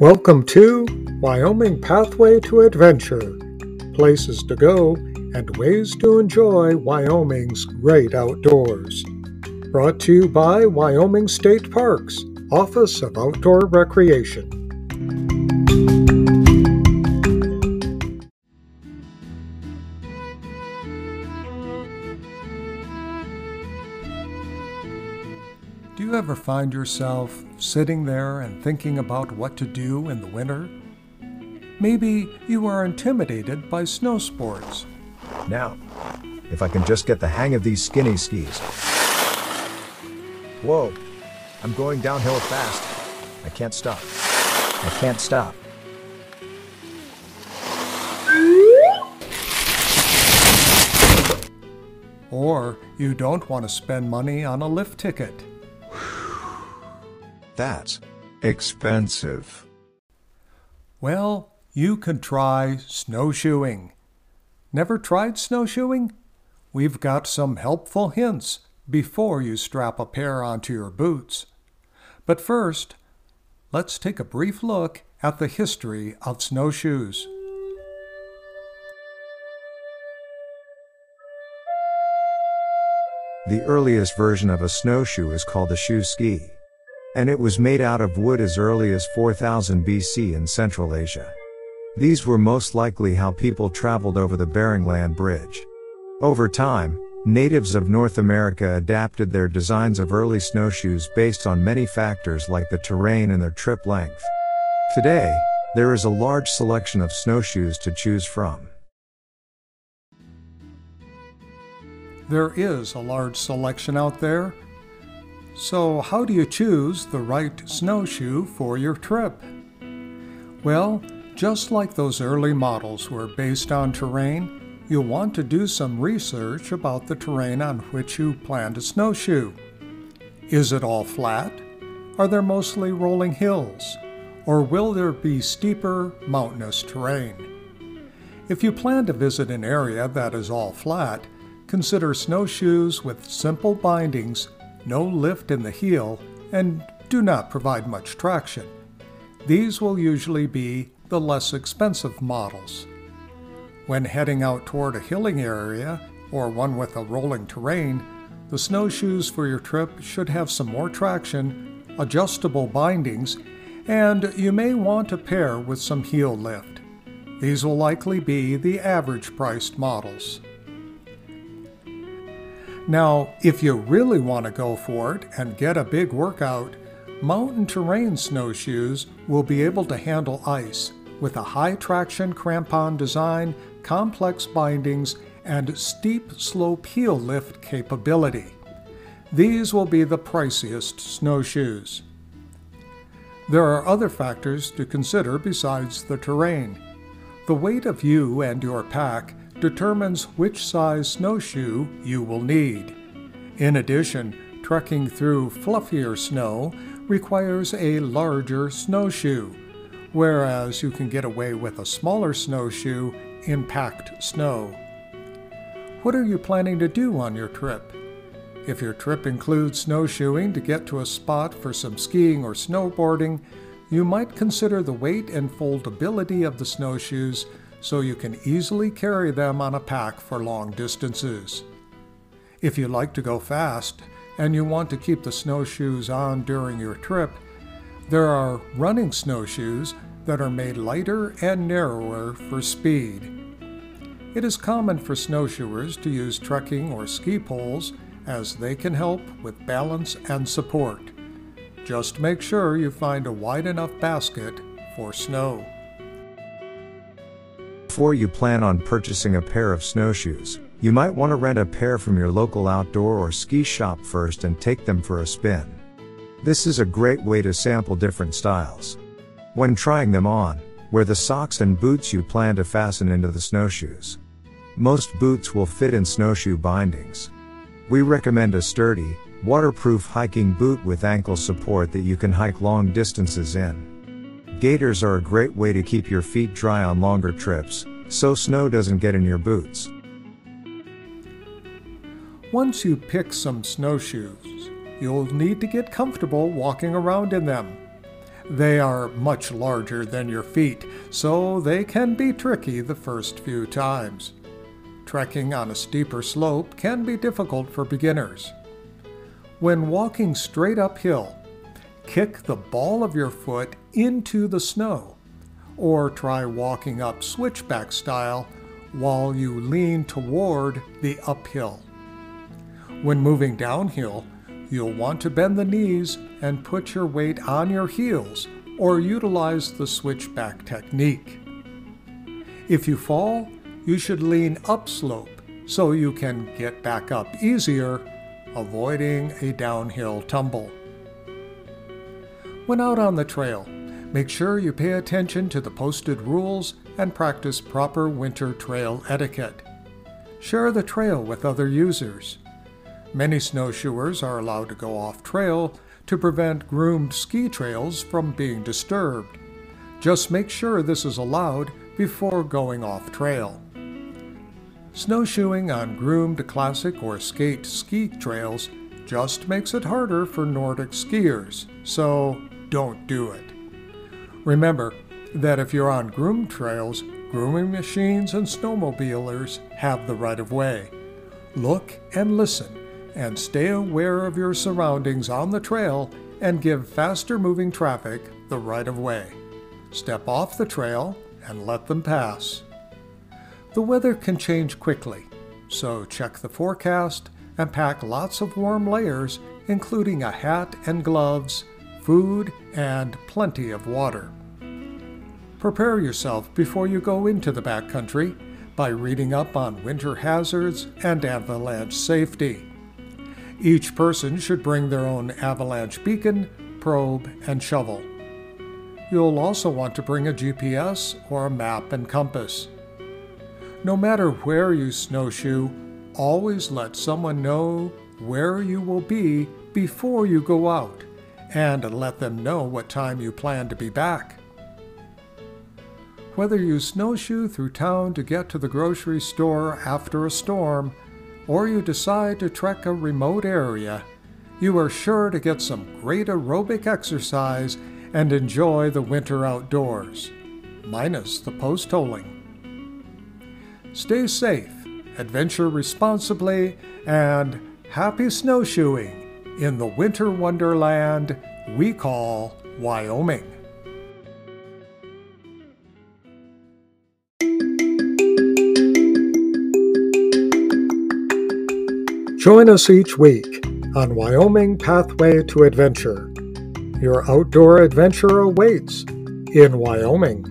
Welcome to Wyoming Pathway to Adventure places to go and ways to enjoy Wyoming's great outdoors. Brought to you by Wyoming State Parks, Office of Outdoor Recreation. Do you ever find yourself sitting there and thinking about what to do in the winter? Maybe you are intimidated by snow sports. Now, if I can just get the hang of these skinny skis. Whoa, I'm going downhill fast. I can't stop. I can't stop. Or you don't want to spend money on a lift ticket. That's expensive. Well, you can try snowshoeing. Never tried snowshoeing? We've got some helpful hints before you strap a pair onto your boots. But first, let's take a brief look at the history of snowshoes. The earliest version of a snowshoe is called the shoe ski. And it was made out of wood as early as 4000 BC in Central Asia. These were most likely how people traveled over the Bering Land Bridge. Over time, natives of North America adapted their designs of early snowshoes based on many factors like the terrain and their trip length. Today, there is a large selection of snowshoes to choose from. There is a large selection out there. So, how do you choose the right snowshoe for your trip? Well, just like those early models were based on terrain, you'll want to do some research about the terrain on which you plan to snowshoe. Is it all flat? Are there mostly rolling hills? Or will there be steeper, mountainous terrain? If you plan to visit an area that is all flat, Consider snowshoes with simple bindings, no lift in the heel, and do not provide much traction. These will usually be the less expensive models. When heading out toward a hilling area or one with a rolling terrain, the snowshoes for your trip should have some more traction, adjustable bindings, and you may want a pair with some heel lift. These will likely be the average priced models. Now, if you really want to go for it and get a big workout, mountain terrain snowshoes will be able to handle ice with a high traction crampon design, complex bindings, and steep slope heel lift capability. These will be the priciest snowshoes. There are other factors to consider besides the terrain. The weight of you and your pack determines which size snowshoe you will need. In addition, trekking through fluffier snow requires a larger snowshoe, whereas you can get away with a smaller snowshoe in packed snow. What are you planning to do on your trip? If your trip includes snowshoeing to get to a spot for some skiing or snowboarding, you might consider the weight and foldability of the snowshoes so you can easily carry them on a pack for long distances. If you like to go fast and you want to keep the snowshoes on during your trip, there are running snowshoes that are made lighter and narrower for speed. It is common for snowshoers to use trekking or ski poles as they can help with balance and support. Just make sure you find a wide enough basket for snow. Before you plan on purchasing a pair of snowshoes, you might want to rent a pair from your local outdoor or ski shop first and take them for a spin. This is a great way to sample different styles. When trying them on, wear the socks and boots you plan to fasten into the snowshoes. Most boots will fit in snowshoe bindings. We recommend a sturdy, waterproof hiking boot with ankle support that you can hike long distances in. Gaiters are a great way to keep your feet dry on longer trips, so snow doesn't get in your boots. Once you pick some snowshoes, you'll need to get comfortable walking around in them. They are much larger than your feet, so they can be tricky the first few times. Trekking on a steeper slope can be difficult for beginners. When walking straight uphill, kick the ball of your foot into the snow, or try walking up switchback style while you lean toward the uphill. When moving downhill, you'll want to bend the knees and put your weight on your heels or utilize the switchback technique. If you fall, you should lean upslope so you can get back up easier, avoiding a downhill tumble. When out on the trail, make sure you pay attention to the posted rules and practice proper winter trail etiquette. Share the trail with other users. Many snowshoers are allowed to go off trail to prevent groomed ski trails from being disturbed. Just make sure this is allowed before going off trail. Snowshoeing on groomed classic or skate ski trails just makes it harder for Nordic skiers, so don't do it. Remember that if you're on groomed trails, grooming machines and snowmobilers have the right of way. Look and listen and stay aware of your surroundings on the trail and give faster moving traffic the right of way. Step off the trail and let them pass. The weather can change quickly, so check the forecast and pack lots of warm layers, including a hat and gloves, food, and plenty of water. Prepare yourself before you go into the backcountry by reading up on winter hazards and avalanche safety. Each person should bring their own avalanche beacon, probe, and shovel. You'll also want to bring a GPS or a map and compass. No matter where you snowshoe, always let someone know where you will be before you go out and let them know what time you plan to be back. Whether you snowshoe through town to get to the grocery store after a storm, or you decide to trek a remote area, you are sure to get some great aerobic exercise and enjoy the winter outdoors, minus the post holing. Stay safe, adventure responsibly, and happy snowshoeing in the winter wonderland we call Wyoming. Join us each week on Wyoming Pathway to Adventure. Your outdoor adventure awaits in Wyoming.